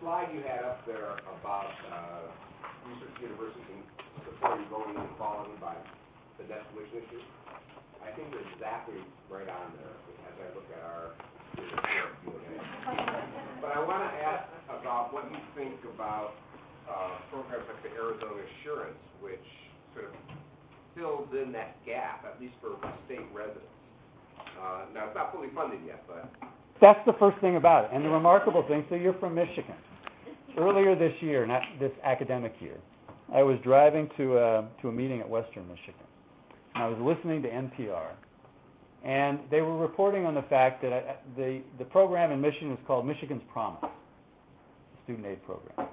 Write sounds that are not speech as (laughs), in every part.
slide you had up there about, uh, research universities supporting voting equality by the debt tuition issue, I think you're exactly right on there as I look at our But I wanna ask about what you think about, uh, programs like the Arizona Assurance, which sort of fills in that gap, at least for state residents. Uh, now, it's not fully funded yet, but That's the first thing about it. And the remarkable thing, so you're from Michigan. Earlier this year, not this academic year, I was driving to a, to a meeting at Western Michigan. And I was listening to NPR. And they were reporting on the fact that I, the, the program in Michigan is called Michigan's Promise, student aid program.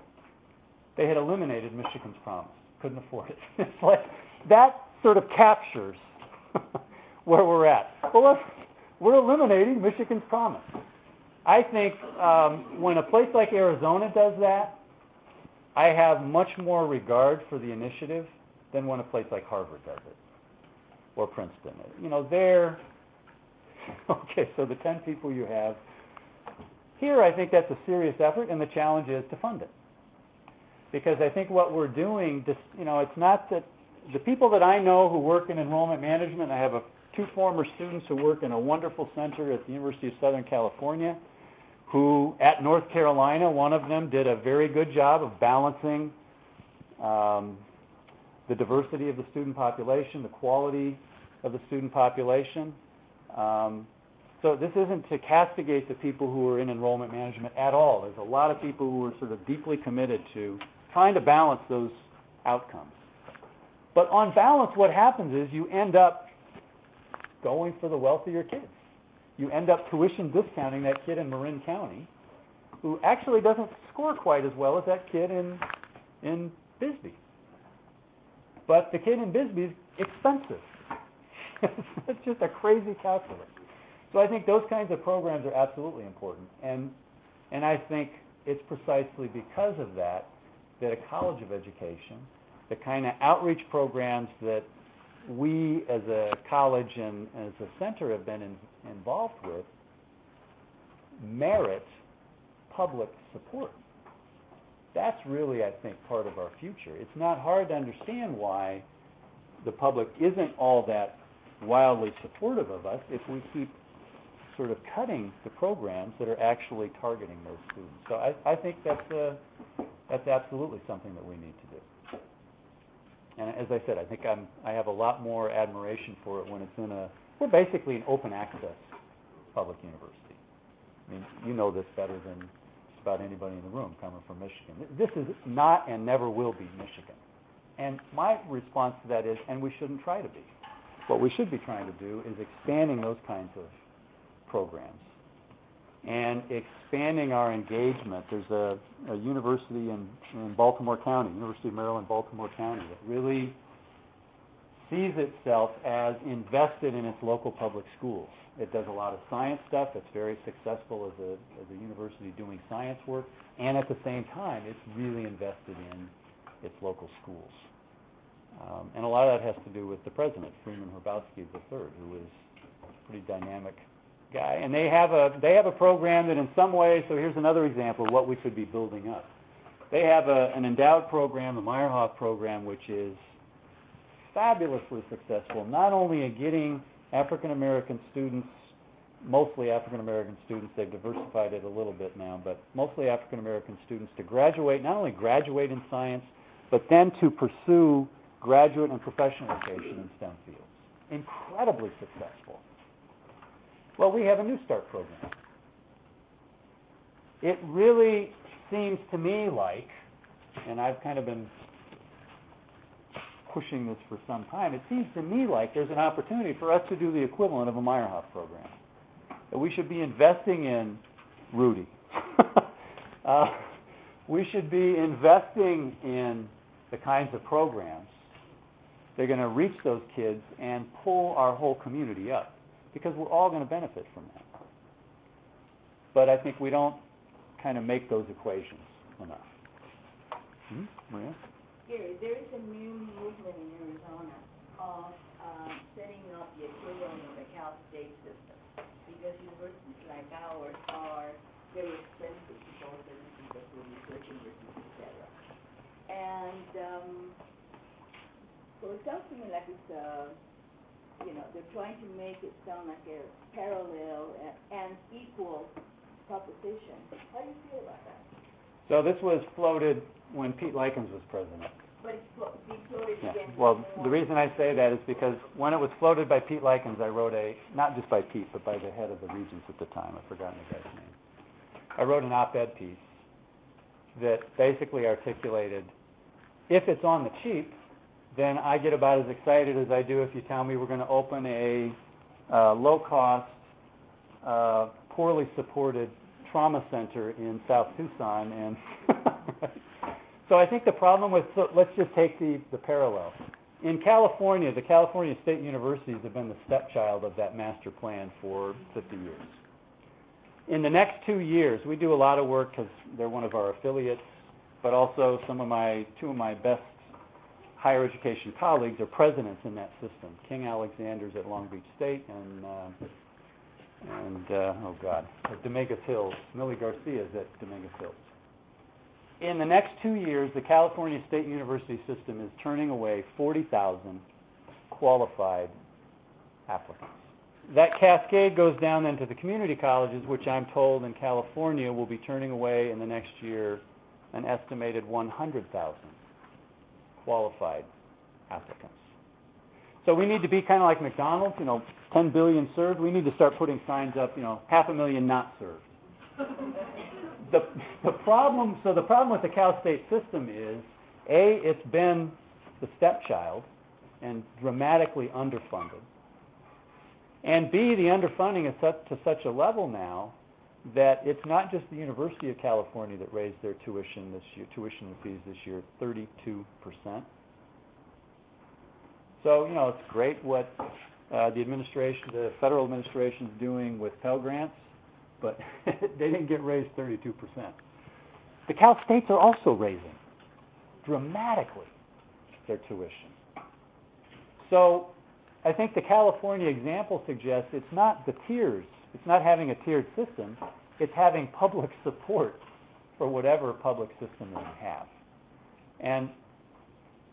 They had eliminated Michigan's Promise, couldn't afford it. (laughs) It's like, that sort of captures (laughs) where we're at. Well, we're eliminating Michigan's Promise. I think um, when a place like Arizona does that, I have much more regard for the initiative than when a place like Harvard does it or Princeton. You know, they're (laughs) okay. So the ten people you have here, I think that's a serious effort, and the challenge is to fund it. Because I think what we're doing, you know, it's not that the people that I know who work in enrollment management. I have a, two former students who work in a wonderful center at the University of Southern California who at North Carolina, one of them did a very good job of balancing um, the diversity of the student population, the quality of the student population. Um, so this isn't to castigate the people who are in enrollment management at all. There's a lot of people who are sort of deeply committed to trying to balance those outcomes. But on balance, what happens is you end up going for the wealthier kids you end up tuition discounting that kid in Marin County who actually doesn't score quite as well as that kid in in Bisbee. But the kid in Bisbee is expensive. (laughs) it's just a crazy calculus. So I think those kinds of programs are absolutely important. And and I think it's precisely because of that that a college of education, the kind of outreach programs that we as a college and as a center have been in, involved with merit public support. That's really, I think, part of our future. It's not hard to understand why the public isn't all that wildly supportive of us if we keep sort of cutting the programs that are actually targeting those students. So I, I think that's a, that's absolutely something that we need to do. And as I said, I think I'm, I have a lot more admiration for it when it's in a, we're basically an open access public university. I mean, you know this better than just about anybody in the room coming from Michigan. This is not and never will be Michigan. And my response to that is, and we shouldn't try to be. What we should be trying to do is expanding those kinds of programs and expanding our engagement. There's a, a university in, in Baltimore County, University of Maryland, Baltimore County, that really sees itself as invested in its local public schools. It does a lot of science stuff. It's very successful as a, as a university doing science work, and at the same time, it's really invested in its local schools. Um, and a lot of that has to do with the president, Freeman Hrabowski III, who is a pretty dynamic guy. And they have a they have a program that in some ways, so here's another example of what we could be building up. They have a, an endowed program, the Meyerhoff program, which is fabulously successful, not only in getting African American students, mostly African American students, they've diversified it a little bit now, but mostly African American students to graduate, not only graduate in science, but then to pursue graduate and professional education in STEM fields. Incredibly successful. Well, we have a New Start program. It really seems to me like, and I've kind of been pushing this for some time, it seems to me like there's an opportunity for us to do the equivalent of a Meyerhoff program. That we should be investing in Rudy. (laughs) uh, we should be investing in the kinds of programs that are going to reach those kids and pull our whole community up because we're all going to benefit from that. But I think we don't kind of make those equations enough. Hmm? Maria? Gary, there is a new movement in Arizona of uh, setting up the equivalent of the Cal State system. Because universities like ours are very expensive to both the research universities, et cetera. And, um, so it sounds to me like it's, uh, you know, they're trying to make it sound like a parallel and, equal proposition. How do you feel about that? So this was floated when Pete Likins was president. But it's flo- be floated Yeah, well, the reason I say that is because when it was floated by Pete Likins, I wrote a, not just by Pete, but by the head of the Regents at the time, I've forgotten the guy's name. I wrote an op-ed piece that basically articulated, if it's on the cheap, then I get about as excited as I do if you tell me we're gonna open a, uh, low-cost, uh, poorly supported trauma center in South Tucson and, (laughs) so I think the problem with, so let's just take the, the parallel. In California, the California State Universities have been the stepchild of that master plan for fifty years. In the next two years, we do a lot of work because they're one of our affiliates, but also some of my, two of my best higher education colleagues are presidents in that system. King Alexander's at Long Beach State and, uh, and, uh, oh God, at Dominguez Hills, Millie Garcia's at Dominguez Hills. In the next two years, the California State University system is turning away forty thousand qualified applicants. That cascade goes down then to the community colleges, which I'm told in California will be turning away in the next year an estimated one hundred thousand qualified applicants. So we need to be kind of like McDonald's, you know, ten billion served, we need to start putting signs up, you know, half a million not served. (laughs) The, the problem, so the problem with the Cal State system is, A, it's been the stepchild and dramatically underfunded. And B, the underfunding is such, to such a level now that it's not just the University of California that raised their tuition this year, tuition and fees this year, thirty-two percent. So, you know, it's great what, uh, the administration, the federal administration's doing with Pell Grants, but (laughs) they didn't get raised thirty-two percent. The Cal States are also raising dramatically their tuition. So, I think the California example suggests it's not the tiers, it's not having a tiered system, it's having public (laughs) support for whatever public system that you have. And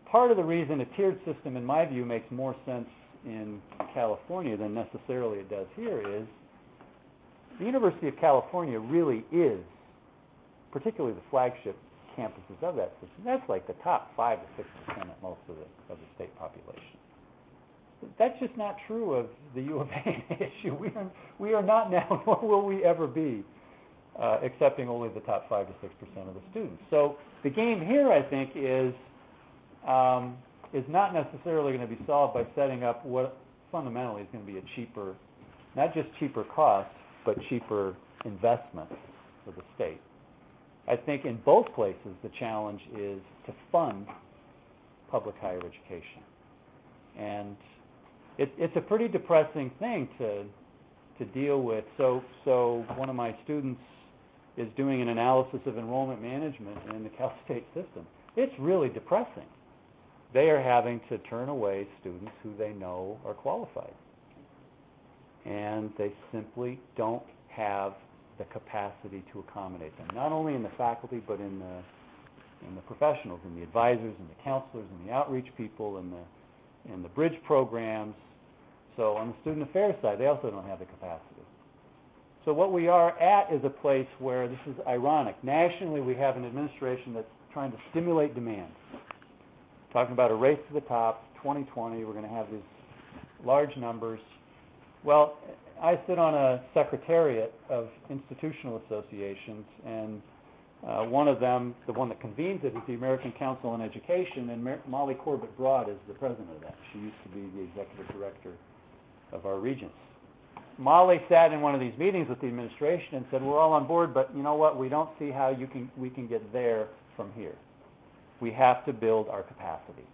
part of the reason a tiered system, in my view, makes more sense in California than necessarily it does here is the University of California really is, particularly the flagship campuses of that system, that's like the top five to six percent at most of the, of the state population. That's just not true of the U of A (laughs) issue. We are, we are not now, (laughs) nor will we ever be, uh, accepting only the top five to six percent of the students. So the game here, I think, is, um, is not necessarily gonna be solved by setting up what fundamentally is gonna be a cheaper, not just cheaper cost, but cheaper investment for the state. I think in both places, the challenge is to fund public higher education. And it, it's a pretty depressing thing to, to deal with. So, so one of my students is doing an analysis of enrollment management in the (laughs) Cal State system. It's really depressing. They are having to turn away students who they know are qualified. And they simply don't have the capacity to accommodate them, not only in the faculty, but in the, in the professionals, in the advisors, and the counselors, and the outreach people, and the, and the bridge programs. So on the student affairs side, they also don't have the capacity. So what we are at is a place where, this is ironic, nationally we have an administration that's trying to stimulate demand. Talking about a race to the top, 2020, we're going to have these large numbers. Well, I sit on a secretariat of institutional associations, and uh, one of them, the one that convenes it, is the American Council on Education, and Molly Corbett Broad is the president of that. She used to be the executive director of our regents. Molly sat in one of these meetings with the administration and said, "We're all on board, but you know what? We don't see how you can we can get there from here. We have to build our capacity."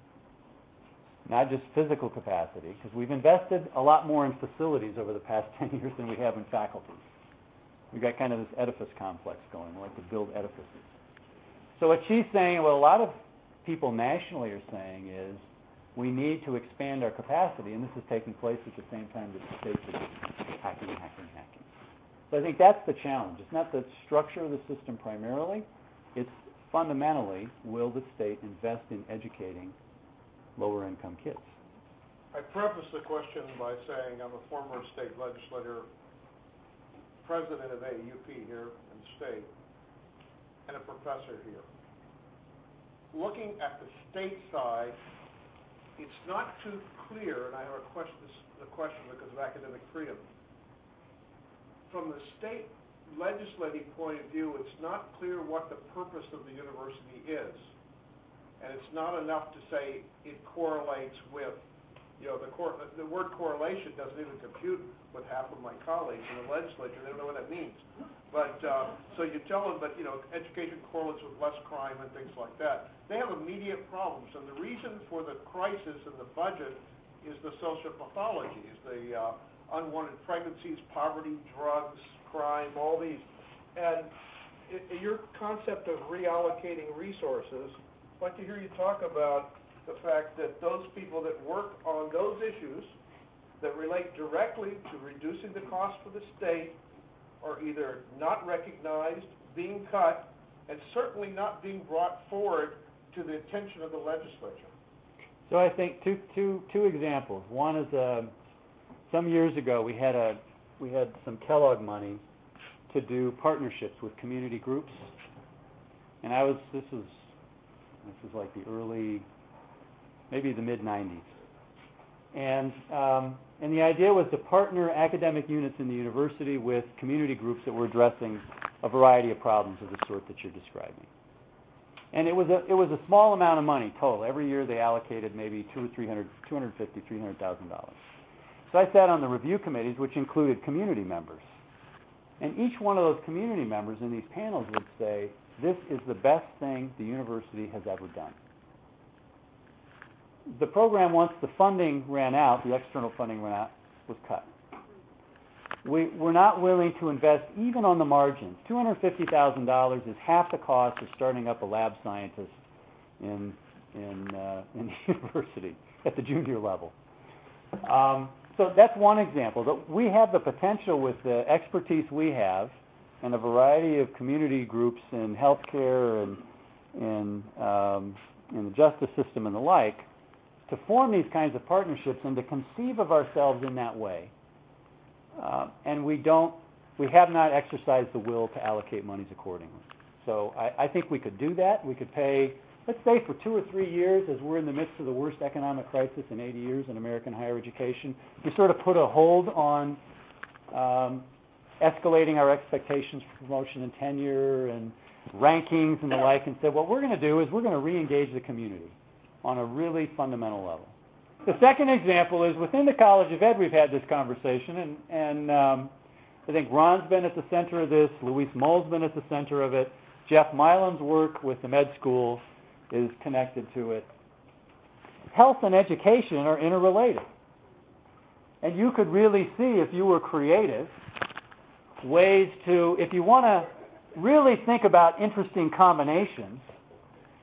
not just physical capacity, because we've invested a lot more in facilities over the past (laughs) 10 years than we have in faculty. We've got kind of this edifice complex going. We like to build edifices. So what she's saying, and what a lot of people nationally are saying is, we need to expand our capacity, and this is taking place at the same time that the are just hacking, hacking, hacking. So I think that's the challenge. It's not the structure of the system primarily, it's fundamentally, will the state invest in educating lower-income kids? I preface the question by saying I'm a former state legislator, president of AAUP here in the state, and a professor here. Looking at the state side, it's not too clear, and I have a question, this, question because of academic freedom. From the state legislative point of view, it's not clear what the purpose of the university is. And it's not enough to say it correlates with, you know, the cor, the word correlation doesn't even compute with half of my colleagues in the legislature, they don't know what that means. But, uh, so you tell them, but, you know, education correlates with less crime and things like that. They have immediate problems, and the reason for the crisis in the budget is the social pathologies, the, uh, unwanted pregnancies, poverty, drugs, crime, all these. And i- i- your concept of reallocating resources, I'd like to hear you talk about the fact that those people that work on those issues that relate directly to reducing the cost for the state are either not recognized, being cut, and certainly not being brought forward to the attention of the legislature. So I think two, two, two examples. One is, uh, some years ago, we had a, we had some Kellogg money to do partnerships with community groups. And I was, this was, this was like the early, maybe the mid-nineties. And, um, and the idea was to partner academic units in the university with community groups that were addressing a variety of problems of the sort that you're describing. And it was a, it was a small amount of money total. Every year they allocated maybe two or three hundred, two hundred fifty, three hundred thousand dollars. So I sat on the review committees, which included community members. And each one of those community members in these panels would say, this is the best thing the university has ever done. The program, once the funding ran out, the external funding ran out, was cut. We, we're not willing to invest even on the margins. Two hundred fifty thousand dollars is half the cost of starting up a lab scientist in, in, uh, in (laughs) the university at the junior level. Um, so that's one example. That we have the potential with the expertise we have and a variety of community groups in healthcare and in, um, in the justice system and the like to form these kinds of partnerships and to conceive of ourselves in that way. Uh, and we don't, we have not exercised the will to allocate monies accordingly. So I, I think we could do that. We could pay, let's say for two or three years, as we're in the midst of the worst economic crisis in 80 years in American higher education, we sort of put a hold on um, escalating our expectations for promotion and tenure and rankings and the like, and said, what we're going to do is we're going to re-engage the community on a really fundamental level. The second example is within the College of Ed, we've had this conversation, and, and um, I think Ron's been at the center of this, Luis Moll's been at the center of it, Jeff Milem's work with the med school is connected to it. Health and education are interrelated. And you could really see, if you were creative, ways to, if you want to really think about interesting combinations,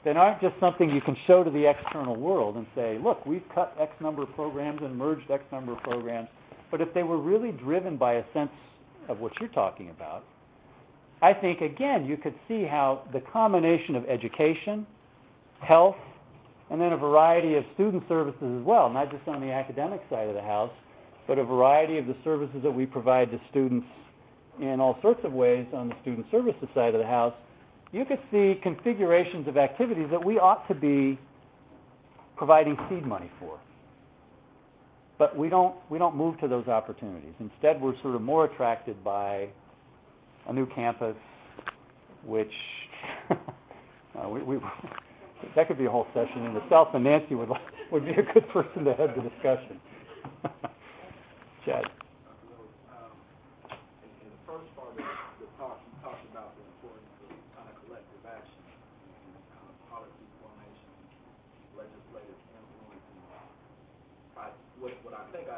that aren't just something you can show to the external world and say, look, we've cut X number of programs and merged X number of programs, but if they were really driven by a sense of what you're talking about, I think, again, you could see how the combination of education, health, and then a variety of student services as well, not just on the academic side of the house, but a variety of the services that we provide to students in all sorts of ways on the student services side of the house, you could see configurations of activities that we ought to be providing seed money for. But we don't we don't move to those opportunities. Instead, we're sort of more attracted by a new campus, which (laughs) uh, we, we that could be a whole session in itself, and Nancy would would be a good person to head the discussion. (laughs) Chad.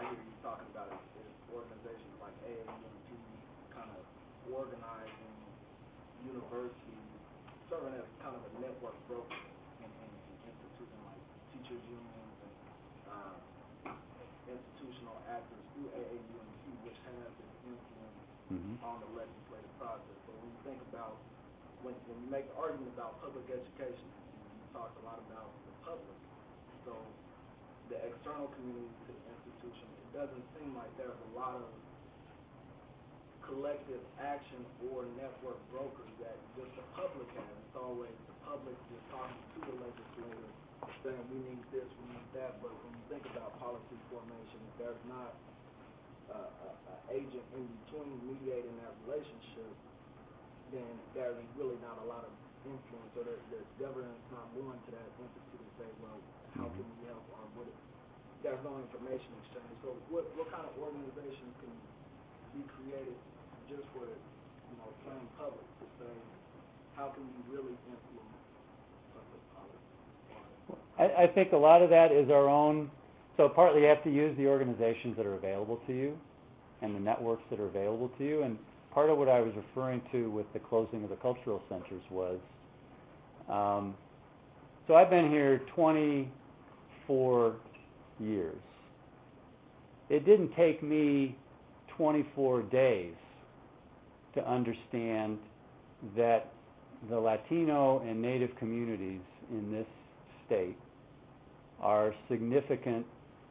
hear you talking about is, is organizations like AAUP kind of organizing universities, serving as kind of a network broker and, and instituting like teachers unions and uh, institutional actors through AAUMC, which has an influence mm-hmm. on the legislative process. But when you think about when, when you make the argument about public education, you, talk a lot about the public. So the external community doesn't seem like there's a lot of collective action or network brokers that just the public has. It's always the public just talking to the legislator, saying, we need this, we need that, but when you think about policy formation, if there's not a, a, a agent in between mediating that relationship, then there's really not a lot of influence, or the, the government's not willing to that entity to say, well, how can mm-hmm. we help, or what, there's no information exchange. So what, what kind of organizations can be created just for you know, plain public to say, how can we really influence public policy? I, I think a lot of that is our own, so partly you have to use the organizations that are available to you and the networks that are available to you. And part of what I was referring to with the closing of the cultural centers was, um, so I've been here twenty-four years. It didn't take me twenty-four days to understand that the Latino and Native communities in this state are significant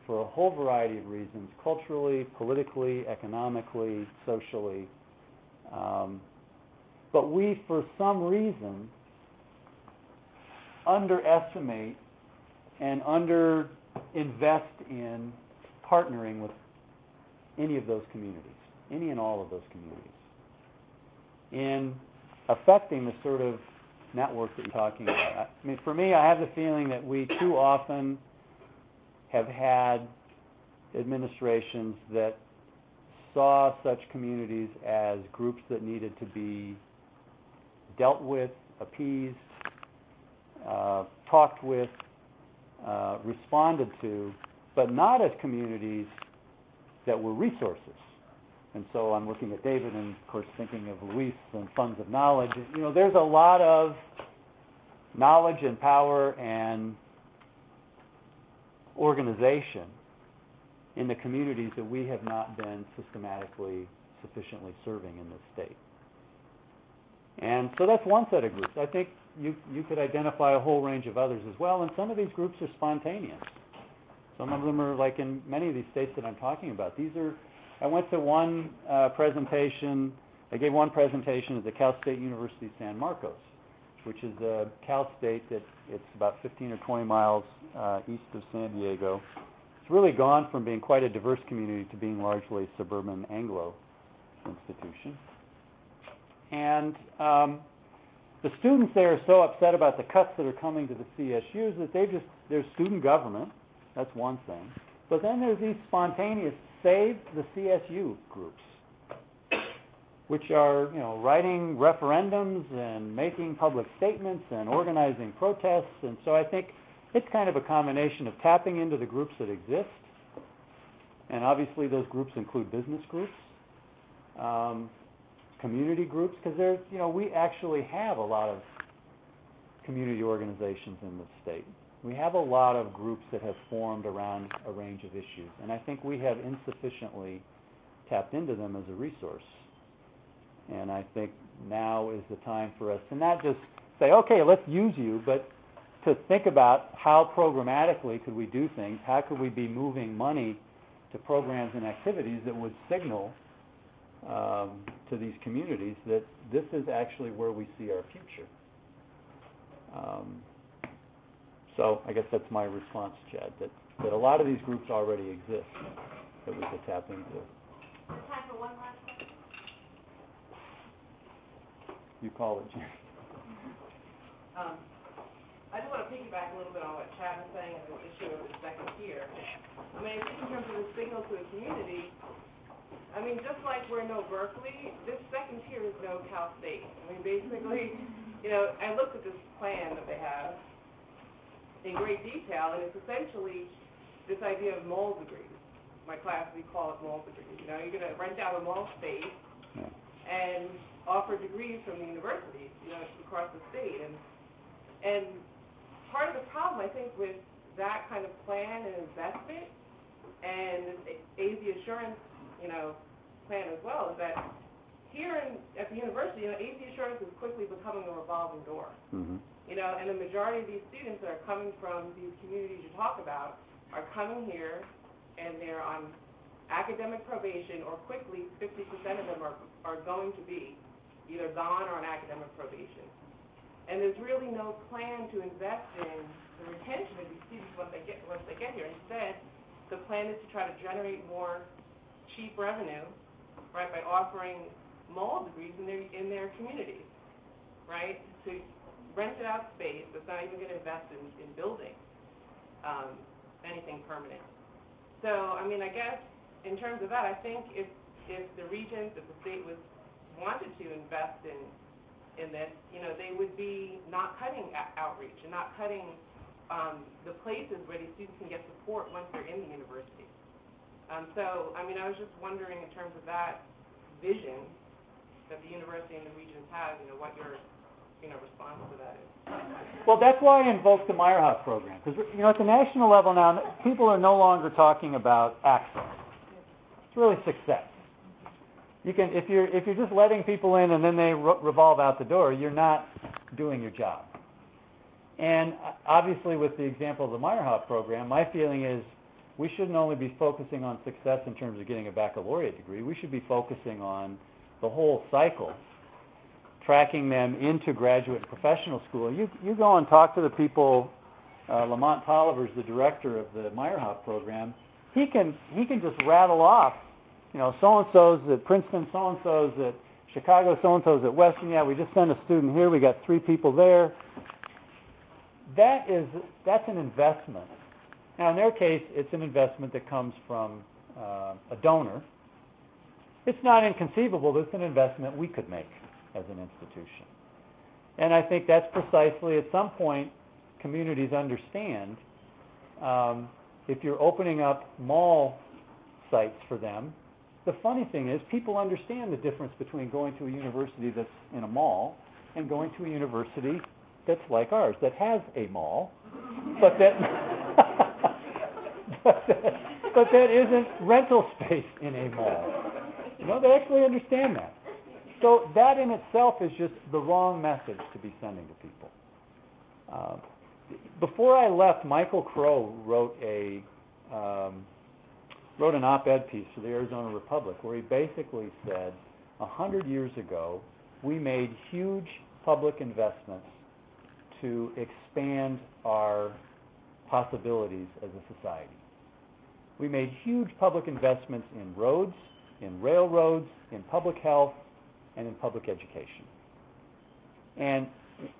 for a whole variety of reasons, culturally, politically, economically, socially. Um, but we, for some reason, underestimate and underinvest in partnering with any of those communities, any and all of those communities, in affecting the sort of network that you're talking about. I mean, for me, I have the feeling that we too often have had administrations that saw such communities as groups that needed to be dealt with, appeased, uh, talked with, uh, responded to, but not as communities that were resources. And so I'm looking at David and, of course, thinking of Luis and funds of knowledge. You know, there's a lot of knowledge and power and organization in the communities that we have not been systematically sufficiently serving in this state. And so that's one set of groups. I think you you could identify a whole range of others as well, and some of these groups are spontaneous. Some of them are like in many of these states that I'm talking about. These are I went to one uh, presentation. I gave one presentation at the Cal State University San Marcos, which is a Cal State that it's about 15 or 20 miles uh, east of San Diego. It's really gone from being quite a diverse community to being largely a suburban Anglo institution. And um, the students there are so upset about the cuts that are coming to the CSUs that they just there's student government. That's one thing. But then there's these spontaneous save the CSU groups, which are, you know, writing referendums and making public statements and organizing protests. And so I think it's kind of a combination of tapping into the groups that exist, and obviously those groups include business groups, um, community groups, because there's, you know, we actually have a lot of community organizations in the state. We have a lot of groups that have formed around a range of issues, and I think we have insufficiently tapped into them as a resource. And I think now is the time for us to not just say, okay, let's use you, but to think about how programmatically could we do things, how could we be moving money to programs and activities that would signal um, to these communities that this is actually where we see our future. Um, so I guess that's my response, Chad, that, that a lot of these groups already exist that we could tap into. Time for one last question. You call it, Jen. (laughs) Um, I just want to piggyback a little bit on what Chad was saying, and the issue of the second tier. I mean, in terms of the signal to the community, I mean, just like we're no Berkeley, this second tier is no Cal State. I mean, basically, you know, I looked at this plan that they have in great detail, and it's essentially this idea of mall degrees. My class, we call it mall degrees. You know, you're going to rent out a mall space Yeah. and offer degrees from the universities, you know, across the state. And and part of the problem, I think, with that kind of plan and investment, and AZ Assurance, you know, plan as well, is that here in, at the university, you know, AZ Assurance is quickly becoming a revolving door. Mm-hmm. You know, and the majority of these students that are coming from these communities you talk about are coming here and they're on academic probation or quickly fifty percent of them are, are going to be either gone or on academic probation. And there's really no plan to invest in the retention of these students once they get, once they get here. Instead, the plan is to try to generate more cheap revenue, right, by offering mall degrees in their, in their communities, right? To rent it out space, that's not even gonna invest in, in building, um, anything permanent. So, I mean, I guess, in terms of that, I think if, if the regents, if the state was, wanted to invest in, in this, you know, they would be not cutting outreach and not cutting, um, the places where these students can get support once they're in the university. Um, so, I mean, I was just wondering in terms of that vision that the university and the regents have, you know, what your, you know, response to that is. Well, that's why I invoked the Meyerhoff program, because, you know, at the national level now, people are no longer talking about access. It's really success. You can, if you're, if you're just letting people in and then they re- revolve out the door, you're not doing your job. And uh, obviously, with the example of the Meyerhoff program, my feeling is we shouldn't only be focusing on success in terms of getting a baccalaureate degree, we should be focusing on the whole cycle tracking them into graduate and professional school. You you go and talk to the people. Uh, Lamont Toliver's the director of the Meyerhoff program. He can he can just rattle off, you know, so and so's at Princeton, so and so's at Chicago, so and so's at Western. Yeah, we just sent a student here. We got three people there. That is that's an investment. Now, in their case, it's an investment that comes from uh, a donor. It's not inconceivable. that It's an investment we could make as an institution. And I think that's precisely, at some point, communities understand, um, if you're opening up mall sites for them, the funny thing is, people understand the difference between going to a university that's in a mall and going to a university that's like ours, that has a mall, but that, but that isn't rental space in a mall. Know, they actually understand that. So that in itself is just the wrong message to be sending to people. Uh, before I left, Michael Crow wrote a um, wrote an op-ed piece for the Arizona Republic where he basically said, a hundred years ago, we made huge public investments to expand our possibilities as a society. We made huge public investments in roads, in railroads, in public health, and in public education. And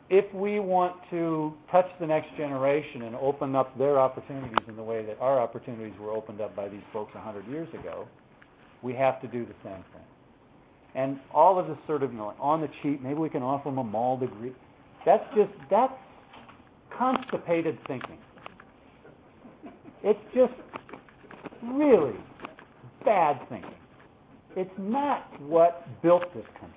if we want to touch the next generation and open up their opportunities in the way that our opportunities were opened up by these folks hundred years ago, we have to do the same thing. And all of this sort of, you know, on the cheap, maybe we can offer them a mall degree. That's just, that's constipated thinking. It's just really bad thinking. It's not what built this country.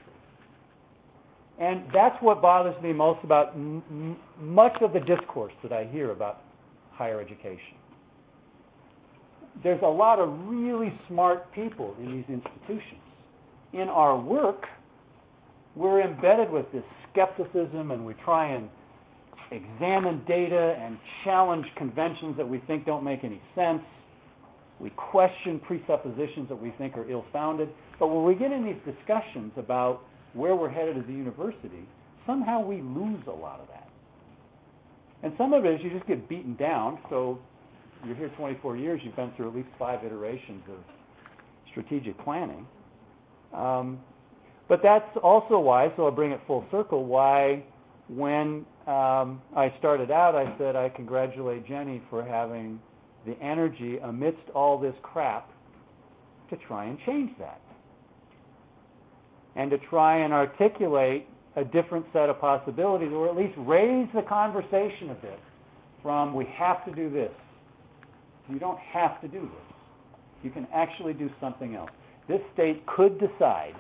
And that's what bothers me most about m- m- much of the discourse that I hear about higher education. There's a lot of really smart people in these institutions. In our work, we're embedded with this skepticism and we try and examine data and challenge conventions that we think don't make any sense. We question presuppositions that we think are ill-founded. But when we get in these discussions about where we're headed as a university, somehow we lose a lot of that. And some of it is you just get beaten down. So you're here 24 years, you've been through at least five iterations of strategic planning. Um, but that's also why, so I'll bring it full circle, why when um, I started out, I said I congratulate Jenny for having the energy amidst all this crap to try and change that. And to try and articulate a different set of possibilities, or at least raise the conversation a bit from we have to do this. You don't have to do this. You can actually do something else. This state could decide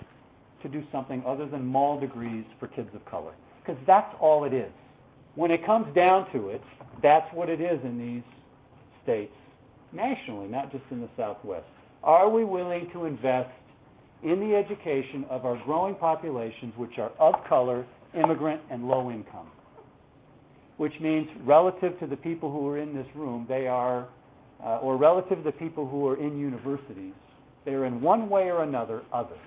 to do something other than mall degrees for kids of color, because that's all it is. When it comes down to it, that's what it is in these states nationally, not just in the Southwest. Are we willing to invest in the education of our growing populations, which are of color, immigrant, and low income? Which means, relative to the people who are in this room, they are uh, or relative to the people who are in universities, they're in one way or another other.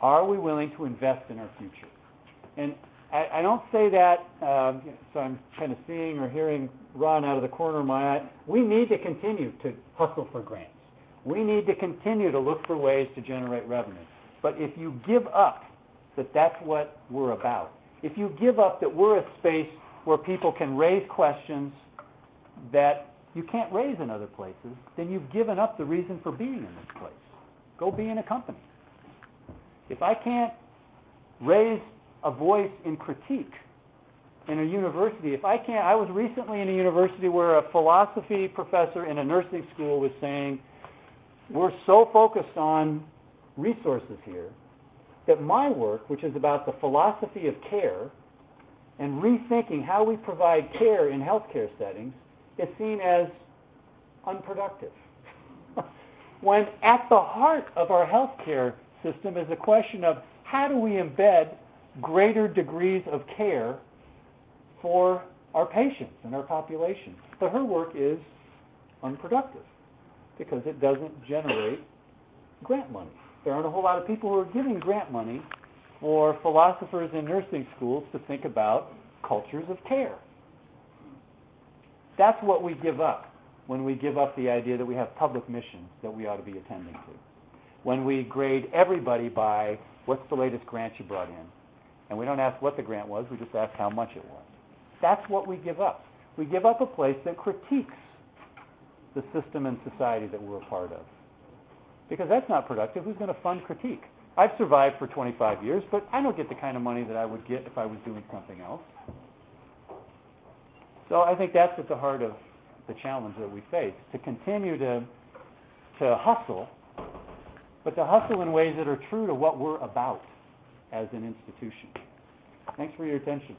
Are we willing to invest in our future? And I, don't say that, um, so I'm kind of seeing or hearing Ron out of the corner of my eye. We need to continue to hustle for grants. We need to continue to look for ways to generate revenue. But if you give up that that's what we're about, if you give up that we're a space where people can raise questions that you can't raise in other places, then you've given up the reason for being in this place. Go be in a company. If I can't raise a voice in critique in a university, if I can't, I was recently in a university where a philosophy professor in a nursing school was saying, we're so focused on resources here that my work, which is about the philosophy of care and rethinking how we provide care in healthcare settings, is seen as unproductive. (laughs) when at the heart of our healthcare system is a question of how do we embed greater degrees of care for our patients and our population. But her work is unproductive because it doesn't generate grant money. There aren't a whole lot of people who are giving grant money for philosophers in nursing schools to think about cultures of care. That's what we give up when we give up the idea that we have public missions that we ought to be attending to. When we grade everybody by what's the latest grant you brought in. And we don't ask what the grant was, we just ask how much it was. That's what we give up. We give up a place that critiques the system and society that we're a part of. Because that's not productive. Who's going to fund critique? I've survived for 25 years, but I don't get the kind of money that I would get if I was doing something else. So I think that's at the heart of the challenge that we face, to continue to, to hustle, but to hustle in ways that are true to what we're about as an institution. Thanks for your attention.